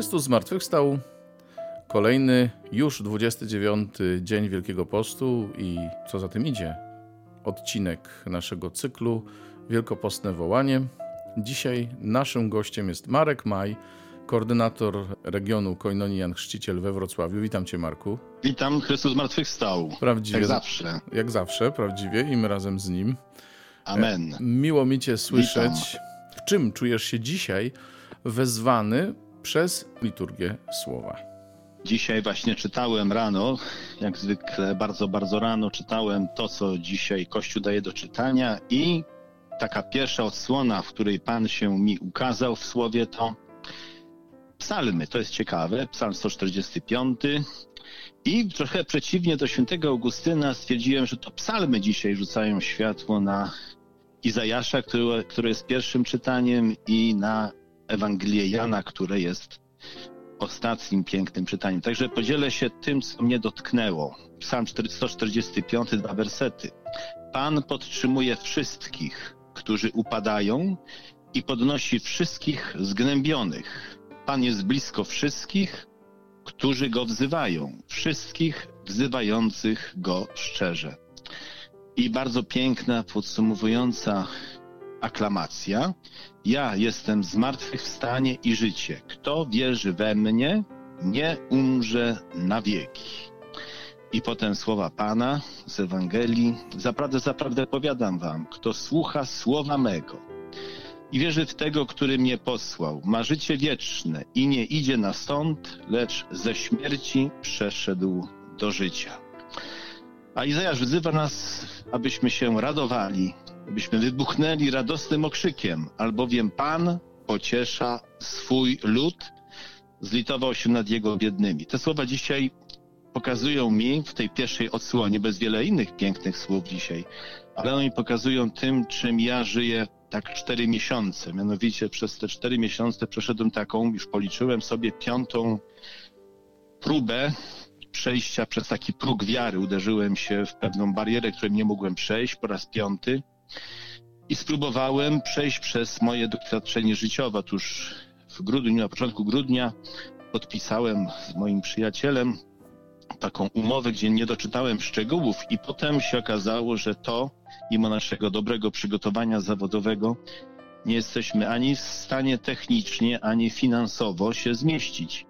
Chrystus zmartwychwstał. Kolejny, już 29 dzień Wielkiego Postu i co za tym idzie, odcinek naszego cyklu Wielkopostne Wołanie. Dzisiaj naszym gościem jest Marek Maj, koordynator regionu Koinonii Jan Chrzciciel we Wrocławiu. Witam Cię, Marku. Witam, Chrystus zmartwychwstał. Prawdziwie. Jak zawsze. Jak zawsze, prawdziwie i my razem z Nim. Amen. Miło mi Cię słyszeć. Witam. W czym czujesz się dzisiaj wezwany przez liturgię słowa? Dzisiaj właśnie czytałem rano, jak zwykle bardzo, bardzo rano czytałem to, co dzisiaj Kościół daje do czytania i taka pierwsza odsłona, w której Pan się mi ukazał w słowie, to psalmy. To jest ciekawe, psalm 145. I trochę przeciwnie do świętego Augustyna stwierdziłem, że to psalmy dzisiaj rzucają światło na Izajasza, które, które jest pierwszym czytaniem i na Ewangelię Jana, które jest ostatnim pięknym czytaniem. Także podzielę się tym, co mnie dotknęło. Psalm 145, dwa wersety. Pan podtrzymuje wszystkich, którzy upadają i podnosi wszystkich zgnębionych. Pan jest blisko wszystkich, którzy go wzywają, wszystkich wzywających go szczerze. I bardzo piękna, podsumowująca aklamacja. Ja jestem zmartwychwstanie i życie. Kto wierzy we mnie, nie umrze na wieki. I potem słowa Pana z Ewangelii. Zaprawdę, zaprawdę powiadam wam, kto słucha słowa mego i wierzy w tego, który mnie posłał, ma życie wieczne i nie idzie na sąd, lecz ze śmierci przeszedł do życia. A Izajasz wzywa nas, abyśmy się radowali, abyśmy wybuchnęli radosnym okrzykiem, albowiem Pan pociesza swój lud, zlitował się nad jego biednymi. Te słowa dzisiaj pokazują mi w tej pierwszej odsłonie, bez wiele innych pięknych słów dzisiaj, ale one mi pokazują tym, czym ja żyję tak cztery miesiące. Mianowicie przez te cztery miesiące przeszedłem taką, już policzyłem sobie piątą próbę przejścia przez taki próg wiary. Uderzyłem się w pewną barierę, której nie mogłem przejść po raz piąty i spróbowałem przejść przez moje doświadczenie życiowe. Otóż w grudniu, na początku grudnia podpisałem z moim przyjacielem taką umowę, gdzie nie doczytałem szczegółów i potem się okazało, że to, mimo naszego dobrego przygotowania zawodowego, nie jesteśmy ani w stanie technicznie, ani finansowo się zmieścić.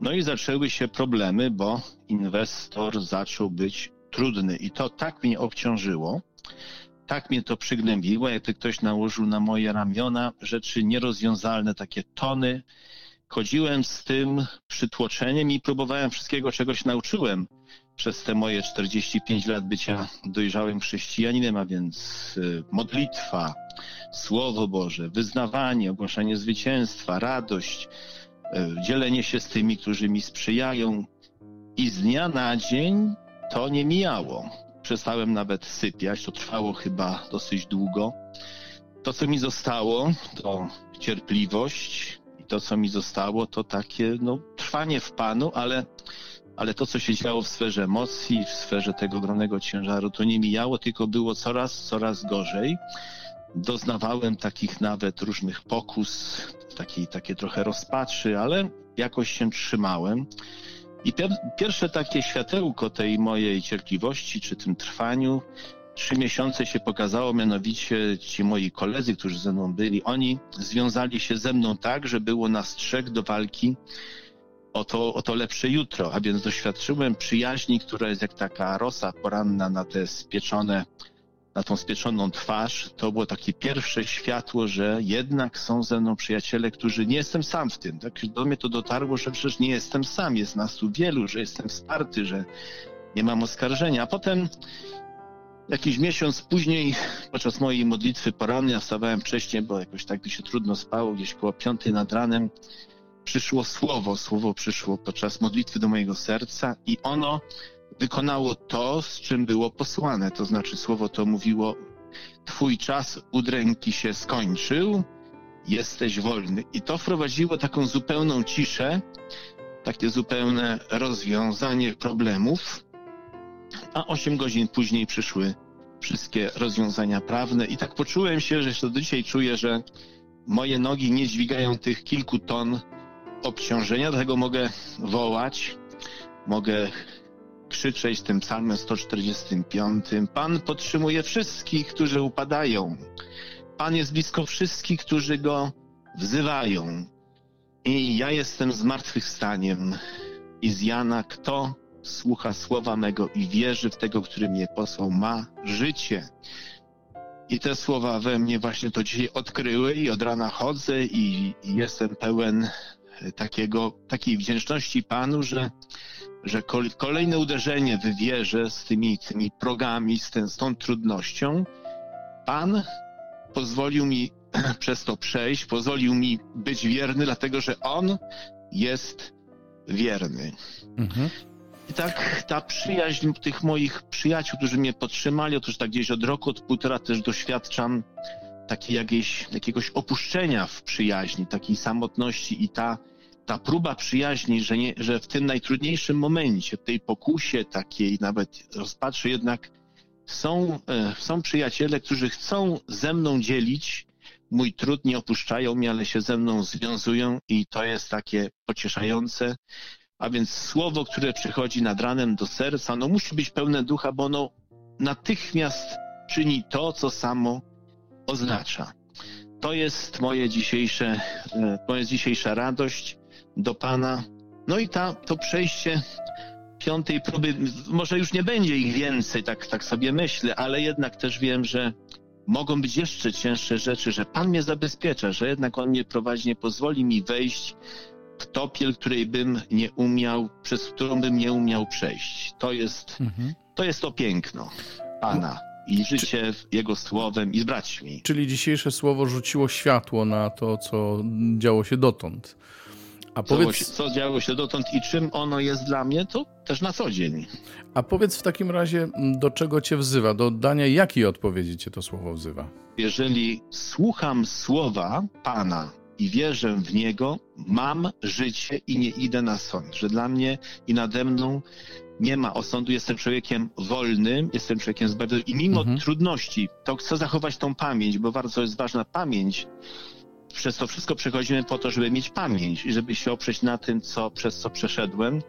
No i zaczęły się problemy, bo inwestor zaczął być trudny i to tak mnie obciążyło, tak mnie to przygnębiło, jakby ktoś nałożył na moje ramiona rzeczy nierozwiązalne, takie tony. Chodziłem z tym przytłoczeniem i próbowałem wszystkiego, czego się nauczyłem przez te moje 45 lat bycia dojrzałym chrześcijaninem, a więc y, modlitwa, Słowo Boże, wyznawanie, ogłaszanie zwycięstwa, radość, y, dzielenie się z tymi, którzy mi sprzyjają. I z dnia na dzień to nie mijało. Przestałem nawet sypiać, to trwało chyba dosyć długo. To, co mi zostało, to cierpliwość, i to, co mi zostało, to takie no, trwanie w Panu, ale ale to, co się działo w sferze emocji, w sferze tego ogromnego ciężaru, to nie mijało, tylko było coraz, coraz gorzej. Doznawałem takich nawet różnych pokus, takiej, takie trochę rozpaczy, ale jakoś się trzymałem. I pier pierwsze takie światełko tej mojej cierpliwości, czy tym trwaniu, trzy miesiące się pokazało, mianowicie ci moi koledzy, którzy ze mną byli, oni związali się ze mną tak, że było nas trzech do walki o to, o to lepsze jutro, a więc doświadczyłem przyjaźni, która jest jak taka rosa poranna na te spieczone, na tą spieczoną twarz. To było takie pierwsze światło, że jednak są ze mną przyjaciele, którzy nie jestem sam w tym. Tak do mnie to dotarło, że przecież nie jestem sam, jest nas tu wielu, że jestem wsparty, że nie mam oskarżenia. A potem jakiś miesiąc później, podczas mojej modlitwy porannej, ja wstawałem wcześniej, bo jakoś tak by się trudno spało, gdzieś koło piątej nad ranem, przyszło słowo, słowo przyszło podczas modlitwy do mojego serca i ono wykonało to, z czym było posłane. To znaczy, słowo to mówiło: Twój czas udręki się skończył, jesteś wolny. I to wprowadziło taką zupełną ciszę, takie zupełne rozwiązanie problemów. A osiem godzin później przyszły wszystkie rozwiązania prawne, i tak poczułem się, że jeszcze do dzisiaj czuję, że moje nogi nie dźwigają tych kilku ton obciążenia, dlatego mogę wołać, mogę krzyczeć tym psalmem 145. Pan podtrzymuje wszystkich, którzy upadają. Pan jest blisko wszystkich, którzy Go wzywają. I ja jestem zmartwychwstaniem. I z Jana, kto słucha słowa mego i wierzy w tego, który mnie posłał, ma życie. I te słowa we mnie właśnie to dzisiaj odkryły i od rana chodzę i, i jestem pełen takiego, takiej wdzięczności Panu, że, że kolejne uderzenie w wierze z tymi, tymi progami, z, ten, z tą trudnością, Pan pozwolił mi przez to przejść, pozwolił mi być wierny, dlatego że On jest wierny. Mhm. I tak ta przyjaźń tych moich przyjaciół, którzy mnie podtrzymali, otóż tak gdzieś od roku, od półtora też doświadczam takiej jakiejś, jakiegoś opuszczenia w przyjaźni, takiej samotności i ta, ta próba przyjaźni, że, nie, że w tym najtrudniejszym momencie, tej pokusie takiej nawet rozpaczy jednak są, e, są przyjaciele, którzy chcą ze mną dzielić mój trud, nie opuszczają mnie, ale się ze mną związują i to jest takie pocieszające. A więc słowo, które przychodzi nad ranem do serca, no musi być pełne ducha, bo ono natychmiast czyni to, co samo oznacza. To jest moje dzisiejsze, e, moja dzisiejsza radość do Pana. No i ta, to przejście piątej próby, może już nie będzie ich więcej, tak, tak sobie myślę, ale jednak też wiem, że mogą być jeszcze cięższe rzeczy, że Pan mnie zabezpiecza, że jednak On mnie prowadzi, nie pozwoli mi wejść w topiel, której bym nie umiał, przez którą bym nie umiał przejść. To jest, mhm. to, jest to piękno Pana i życie Czy... Jego słowem i z braćmi. Czyli dzisiejsze słowo rzuciło światło na to, co działo się dotąd. A powiedz... Co, co działo się dotąd i czym ono jest dla mnie, to też na co dzień. A powiedz w takim razie, do czego cię wzywa? Do oddania jakiej odpowiedzi cię to słowo wzywa? Jeżeli słucham słowa Pana i wierzę w Niego, mam życie i nie idę na sąd. Że dla mnie i nade mną nie ma osądu, jestem człowiekiem wolnym, jestem człowiekiem zbawionym i mimo mhm. trudności, to chcę zachować tą pamięć, bo bardzo jest ważna pamięć, przez to wszystko przechodzimy po to, żeby mieć pamięć i żeby się oprzeć na tym, co, przez co przeszedłem.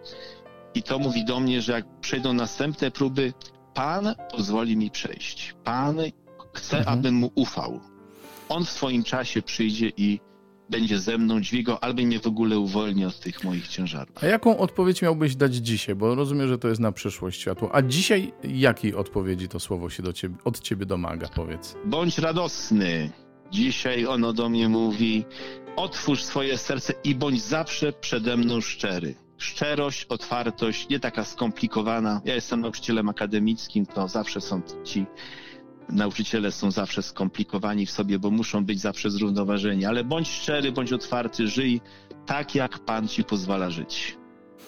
I to mówi do mnie, że jak przejdą następne próby, Pan pozwoli mi przejść. Pan chce, mhm. abym mu ufał. On w swoim czasie przyjdzie i będzie ze mną dźwigał, albo mnie w ogóle uwolni od tych moich ciężarów. A jaką odpowiedź miałbyś dać dzisiaj? Bo rozumiem, że to jest na przyszłość światło. A dzisiaj jakiej odpowiedzi to słowo się do ciebie, od ciebie domaga, powiedz? Bądź radosny. Dzisiaj ono do mnie mówi: otwórz swoje serce i bądź zawsze przede mną szczery. Szczerość, otwartość, nie taka skomplikowana. Ja jestem nauczycielem akademickim, to zawsze są ci nauczyciele są zawsze skomplikowani w sobie, bo muszą być zawsze zrównoważeni. Ale bądź szczery, bądź otwarty, żyj tak, jak Pan ci pozwala żyć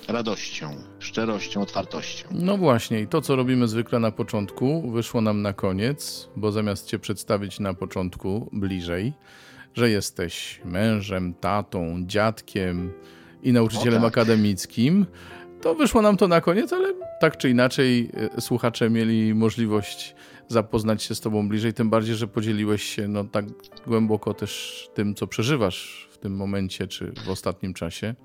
radością, szczerością, otwartością. No właśnie, i to, co robimy zwykle na początku, wyszło nam na koniec, bo zamiast Cię przedstawić na początku bliżej, że jesteś mężem, tatą, dziadkiem i nauczycielem tak. akademickim, to wyszło nam to na koniec, ale tak czy inaczej e, słuchacze mieli możliwość zapoznać się z Tobą bliżej, tym bardziej, że podzieliłeś się no, tak głęboko też tym, co przeżywasz w tym momencie czy w ostatnim czasie.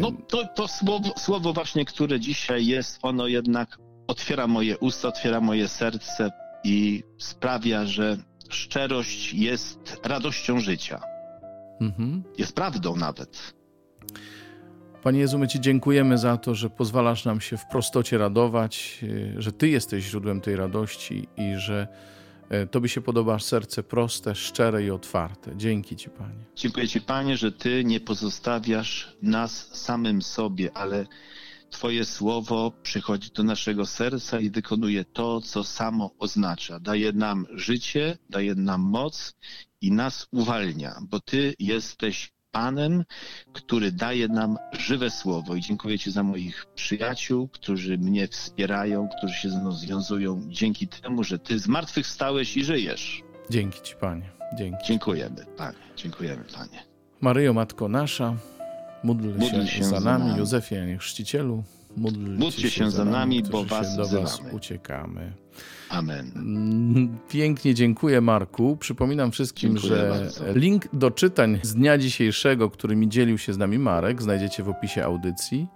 No to, to słowo, słowo właśnie, które dzisiaj jest, ono jednak otwiera moje usta, otwiera moje serce i sprawia, że szczerość jest radością życia. Mhm. Jest prawdą nawet. Panie Jezu, my Ci dziękujemy za to, że pozwalasz nam się w prostocie radować, e, że Ty jesteś źródłem tej radości i że tobie się podoba serce proste, szczere i otwarte. Dzięki Ci, Panie. Dziękuję Ci, Panie, że Ty nie pozostawiasz nas samym sobie, ale Twoje słowo przychodzi do naszego serca i wykonuje to, co samo oznacza. Daje nam życie, daje nam moc i nas uwalnia, bo Ty jesteś Panem, który daje nam żywe słowo. I dziękuję Ci za moich przyjaciół, którzy mnie wspierają, którzy się ze mną związują dzięki temu, że Ty zmartwychwstałeś i żyjesz. Dzięki Ci, Panie. Dzięki. Dziękujemy, Panie. Dziękujemy, Panie. Maryjo, Matko Nasza, módl, módl się, się, za nami. Józefie, Chrzcicielu, Módlcie, Módlcie się za nami, bo was do was uciekamy. Amen. Mm, Pięknie dziękuję Marku. Przypominam wszystkim, Dziękuję że bardzo. link do czytań z dnia dzisiejszego, którymi dzielił się z nami Marek, znajdziecie w opisie audycji.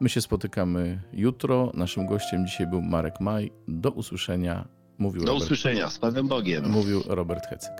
My się spotykamy jutro. Naszym gościem dzisiaj był Marek Maj. Do usłyszenia. Mówił, Do Robert, usłyszenia. Z Panem Bogiem. mówił Robert Hecyk.